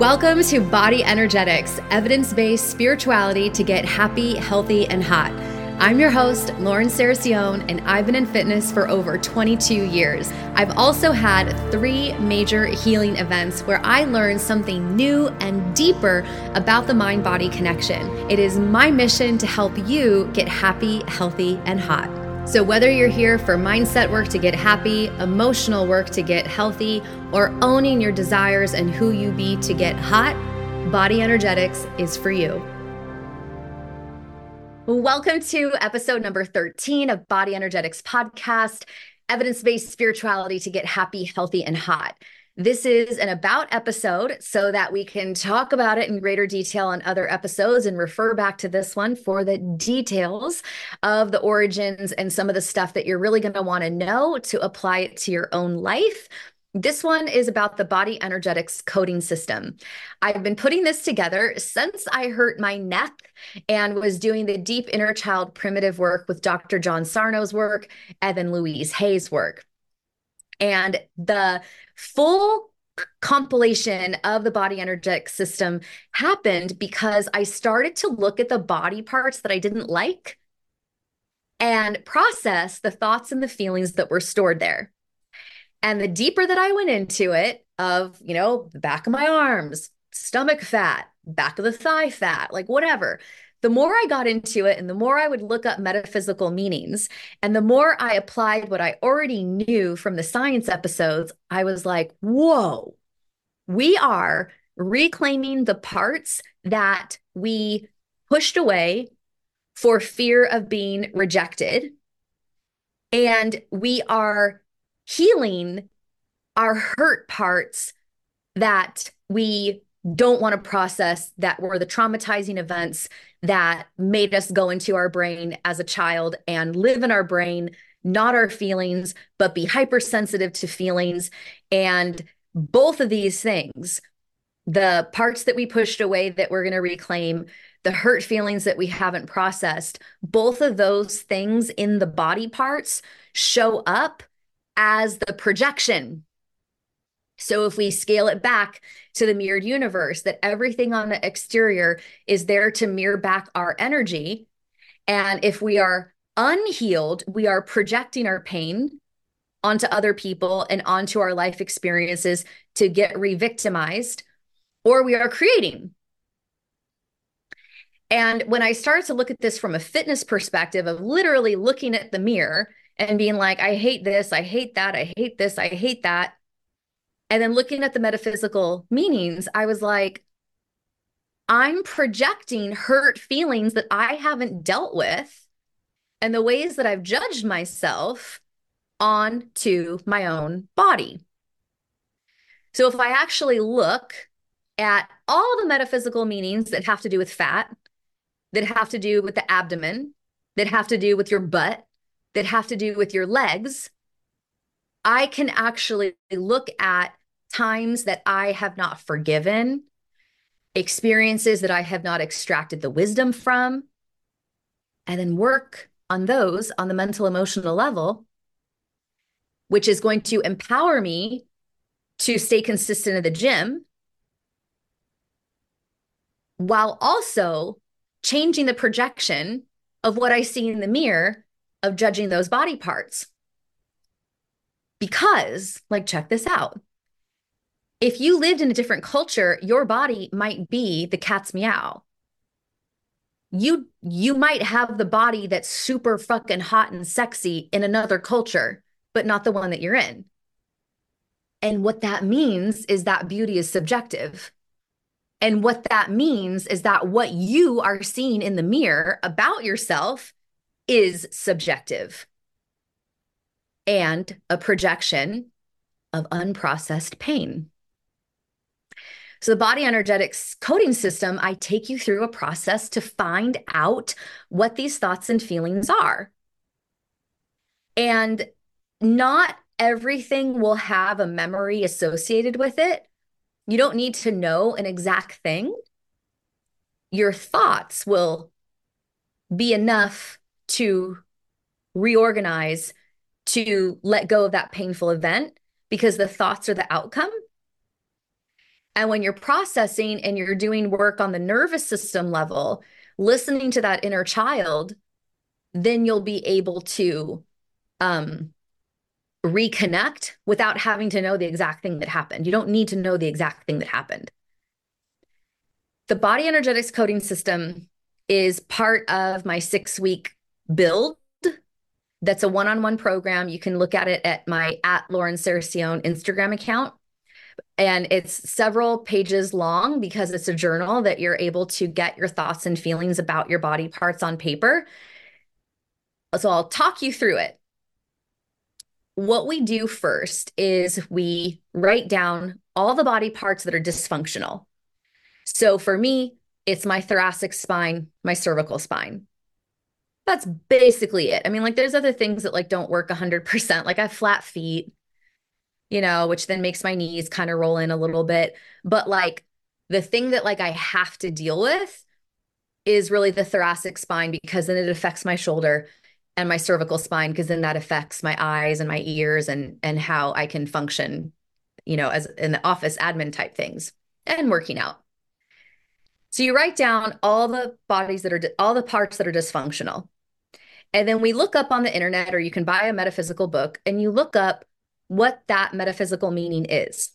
Welcome to Body Energetix, evidence based spirituality to get happy, healthy, and hot. I'm your host, Lauren Saracione, and I've been in fitness for over 22 years. I've also had three major healing events where I learned something new and deeper about the mind body connection. It is my mission to help you get happy, healthy, and hot. So, whether you're here for mindset work to get happy, emotional work to get healthy, or owning your desires and who you be to get hot, Body Energetix is for you. Welcome to episode number 13 of Body Energetix Podcast evidence based spirituality to get happy, healthy, and hot. This is an about episode so that we can talk about it in greater detail on other episodes and refer back to this one for the details of the origins and some of the stuff that you're really going to want to know to apply it to your own life. This one is about the body energetix coding system. I've been putting this together since I hurt my neck and was doing the deep inner child primitive work with Dr. John Sarno's work, Evan Louise Hay's work. And the full compilation of the body energetic system happened because I started to look at the body parts that I didn't like and process the thoughts and the feelings that were stored there. And the deeper that I went into it, of, you know, the back of my arms, stomach fat, back of the thigh fat, like whatever, the more I got into it and the more I would look up metaphysical meanings and the more I applied what I already knew from the science episodes, I was like, whoa, we are reclaiming the parts that we pushed away for fear of being rejected. And we are healing our hurt parts that we don't want to process that were the traumatizing events that made us go into our brain as a child and live in our brain, not our feelings, but be hypersensitive to feelings. And both of these things, the parts that we pushed away that we're going to reclaim, the hurt feelings that we haven't processed, both of those things in the body parts show up as the projection so if we scale it back to the mirrored universe, that everything on the exterior is there to mirror back our energy. And if we are unhealed, we are projecting our pain onto other people and onto our life experiences to get re victimized, or we are creating. And when I started to look at this from a fitness perspective of literally looking at the mirror and being like, I hate this, I hate that, I hate this, I hate that and then looking at the metaphysical meanings, I was like, I'm projecting hurt feelings that I haven't dealt with and the ways that I've judged myself onto my own body. So if I actually look at all the metaphysical meanings that have to do with fat, that have to do with the abdomen, that have to do with your butt, that have to do with your legs, I can actually look at times that I have not forgiven, experiences that I have not extracted the wisdom from, and then work on those on the mental emotional level, which is going to empower me to stay consistent in the gym while also changing the projection of what I see in the mirror of judging those body parts. Because, like, check this out. If you lived in a different culture, your body might be the cat's meow. You you might have the body that's super fucking hot and sexy in another culture, but not the one that you're in. And what that means is that beauty is subjective. And what that means is that what you are seeing in the mirror about yourself is subjective and a projection of unprocessed pain. So, the body energetix coding system, I take you through a process to find out what these thoughts and feelings are. And not everything will have a memory associated with it. You don't need to know an exact thing. Your thoughts will be enough to reorganize, to let go of that painful event because the thoughts are the outcome And when you're processing and you're doing work on the nervous system level, listening to that inner child, then you'll be able to um, reconnect without having to know the exact thing that happened. You don't need to know the exact thing that happened. The body energetix coding system is part of my six week build. That's a one on one program. You can look at it at my at Lauren Saracion Instagram account. And it's several pages long because it's a journal that you're able to get your thoughts and feelings about your body parts on paper. So I'll talk you through it. What we do first is we write down all the body parts that are dysfunctional. So for me, it's my thoracic spine, my cervical spine. That's basically it. I mean, like there's other things that like don't work 100%. Like I have flat feet, you know, which then makes my knees kind of roll in a little bit. But like the thing that like I have to deal with is really the thoracic spine because then it affects my shoulder and my cervical spine because then that affects my eyes and my ears and and how I can function, you know, as in the office admin type things and working out. So you write down all the bodies that are all the parts that are dysfunctional. And then we look up on the internet or you can buy a metaphysical book and you look up what that metaphysical meaning is.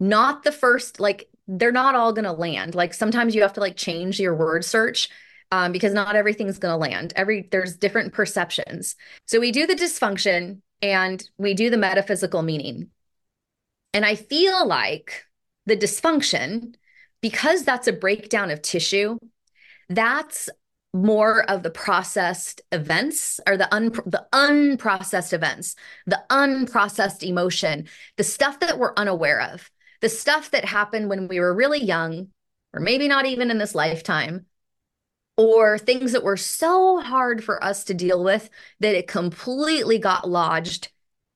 Not the first, like, they're not all going to land. Like, sometimes you have to like change your word search um, because not everything's going to land. Every there's different perceptions. So we do the dysfunction and we do the metaphysical meaning. And I feel like the dysfunction, because that's a breakdown of tissue, that's more of the processed events or the un the unprocessed events, the unprocessed emotion, the stuff that we're unaware of, the stuff that happened when we were really young, or maybe not even in this lifetime, or things that were so hard for us to deal with that it completely got lodged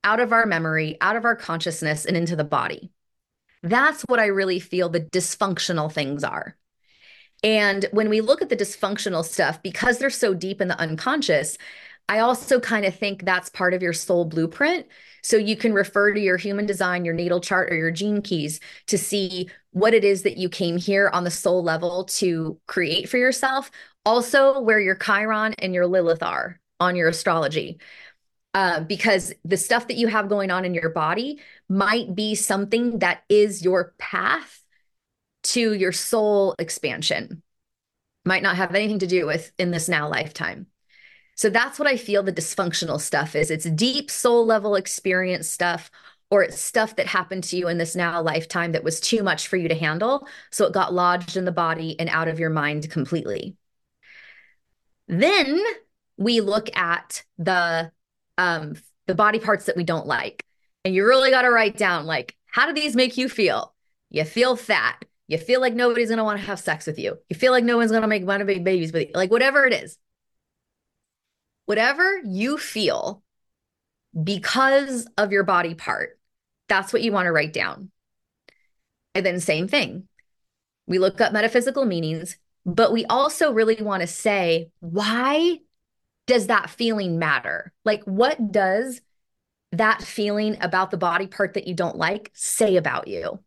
out of our memory, out of our consciousness, and into the body. That's what I really feel the dysfunctional things are. And when we look at the dysfunctional stuff, because they're so deep in the unconscious, I also kind of think that's part of your soul blueprint. So you can refer to your human design, your natal chart, or your gene keys to see what it is that you came here on the soul level to create for yourself. Also, where your Chiron and your Lilith are on your astrology. Uh, because the stuff that you have going on in your body might be something that is your path to your soul expansion. Might not have anything to do with in this now lifetime. So that's what I feel the dysfunctional stuff is. It's deep soul level experience stuff, or it's stuff that happened to you in this now lifetime that was too much for you to handle. So it got lodged in the body and out of your mind completely. Then we look at the um the body parts that we don't like. And you really got to write down like how do these make you feel? You feel fat. You feel like nobody's going to want to have sex with you. You feel like no one's going to make want to make babies with you. Like whatever it is. Whatever you feel because of your body part, that's what you want to write down. And then same thing. We look up metaphysical meanings, but we also really want to say, why does that feeling matter? Like what does that feeling about the body part that you don't like say about you?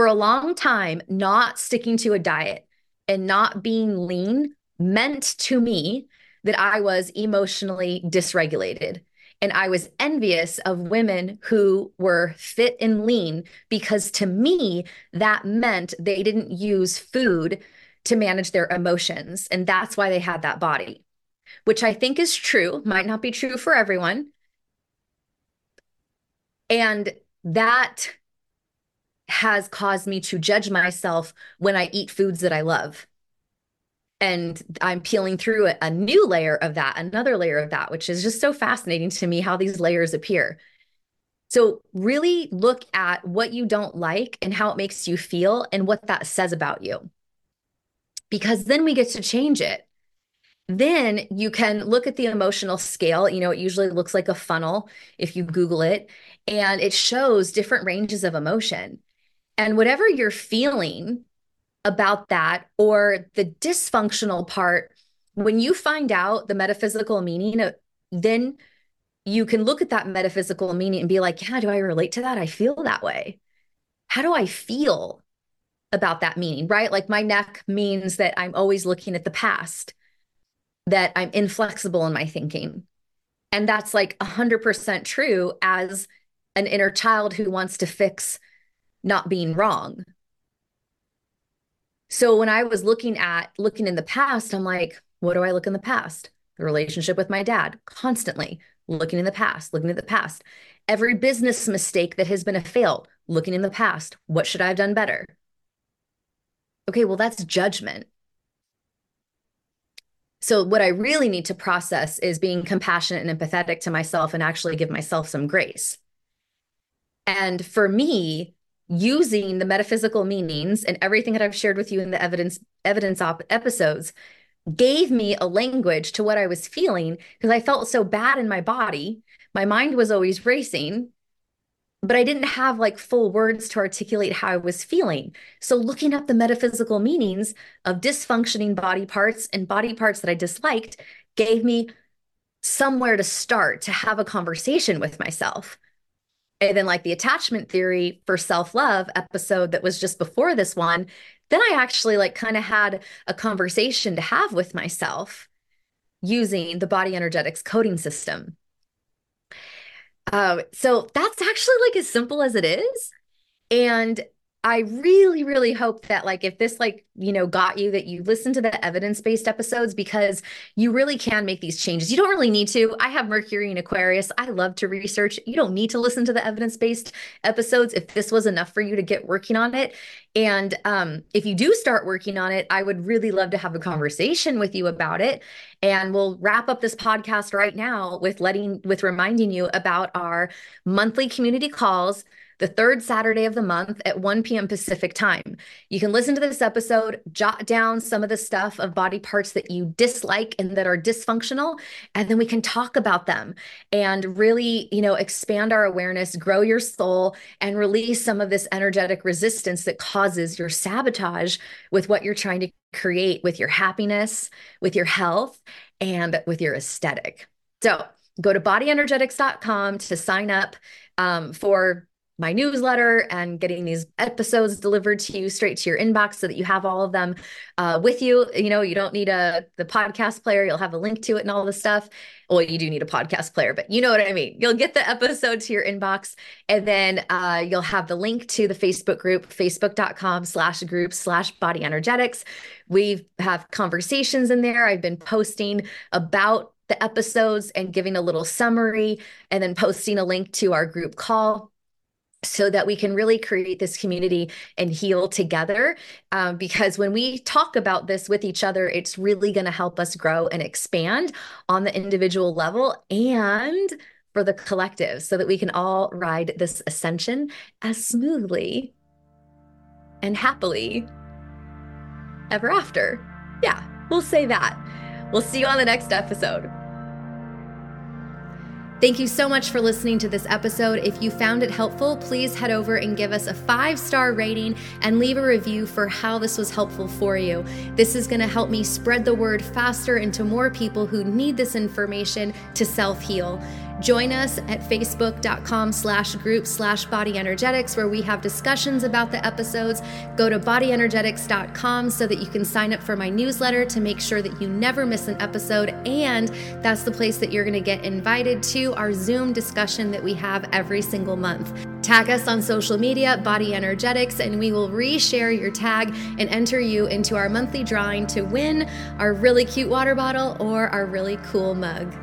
For a long time, not sticking to a diet and not being lean meant to me that I was emotionally dysregulated. And I was envious of women who were fit and lean because to me, that meant they didn't use food to manage their emotions. And that's why they had that body, which I think is true, might not be true for everyone. And that has caused me to judge myself when I eat foods that I love. And I'm peeling through a, new layer of that, another layer of that, which is just so fascinating to me how these layers appear. So, really look at what you don't like and how it makes you feel and what that says about you. Because then we get to change it. Then you can look at the emotional scale. You know, it usually looks like a funnel if you Google it, and it shows different ranges of emotion. And whatever you're feeling about that or the dysfunctional part, when you find out the metaphysical meaning, uh, then you can look at that metaphysical meaning and be like, yeah, do I relate to that? I feel that way. How do I feel about that meaning, right? Like my neck means that I'm always looking at the past, that I'm inflexible in my thinking. And that's like 100% true as an inner child who wants to fix not being wrong. So when I was looking at looking in the past, I'm like, what do I look in the past? The relationship with my dad, constantly looking in the past, looking at the past. Every business mistake that has been a fail, looking in the past. What should I have done better? Okay, well, that's judgment. So, what I really need to process is being compassionate and empathetic to myself and actually give myself some grace. And for me, using the metaphysical meanings and everything that I've shared with you in the evidence evidence op- episodes gave me a language to what I was feeling because I felt so bad in my body. My mind was always racing, but I didn't have like full words to articulate how I was feeling. So, looking up the metaphysical meanings of dysfunctioning body parts and body parts that I disliked gave me somewhere to start to have a conversation with myself. And then, like the attachment theory for self love episode that was just before this one, then I actually like kind of had a conversation to have with myself using the body energetix coding system. Uh, so that's actually like as simple as it is. And I really, really hope that like if this like, you know, got you that you listen to the evidence-based episodes because you really can make these changes. You don't really need to. I have Mercury in Aquarius. I love to research. You don't need to listen to the evidence-based episodes if this was enough for you to get working on it. And um, if you do start working on it, I would really love to have a conversation with you about it. And we'll wrap up this podcast right now with letting with reminding you about our monthly community calls the third Saturday of the month at 1 p.m. Pacific time. You can listen to this episode, jot down some of the stuff of body parts that you dislike and that are dysfunctional, and then we can talk about them and really, you know, expand our awareness, grow your soul, and release some of this energetic resistance that causes your sabotage with what you're trying to create with your happiness, with your health, and with your aesthetic. So, go to bodyenergetix.com to sign up um, for my newsletter and getting these episodes delivered to you straight to your inbox so that you have all of them uh, with you. You know, you don't need a the podcast player. You'll have a link to it and all the stuff. Well, you do need a podcast player, but you know what I mean. You'll get the episode to your inbox, and then uh, you'll have the link to the Facebook group, facebook.com slash group slash body energetix. We have conversations in there. I've been posting about the episodes and giving a little summary and then posting a link to our group call so that we can really create this community and heal together. Um, because when we talk about this with each other, it's really going to help us grow and expand on the individual level and for the collective so that we can all ride this ascension as smoothly and happily ever after. Yeah, we'll say that. We'll see you on the next episode. Thank you so much for listening to this episode. If you found it helpful, please head over and give us a five star rating and leave a review for how this was helpful for you. This is going to help me spread the word faster into more people who need this information to self heal. Join us at facebook.com slash group slash body energetix where we have discussions about the episodes. Go to bodyenergetix.com so that you can sign up for my newsletter to make sure that you never miss an episode. And that's the place that you're going to get invited to our Zoom discussion that we have every single month. Tag us on social media, Body Energetix, and we will reshare your tag and enter you into our monthly drawing to win our really cute water bottle or our really cool mug.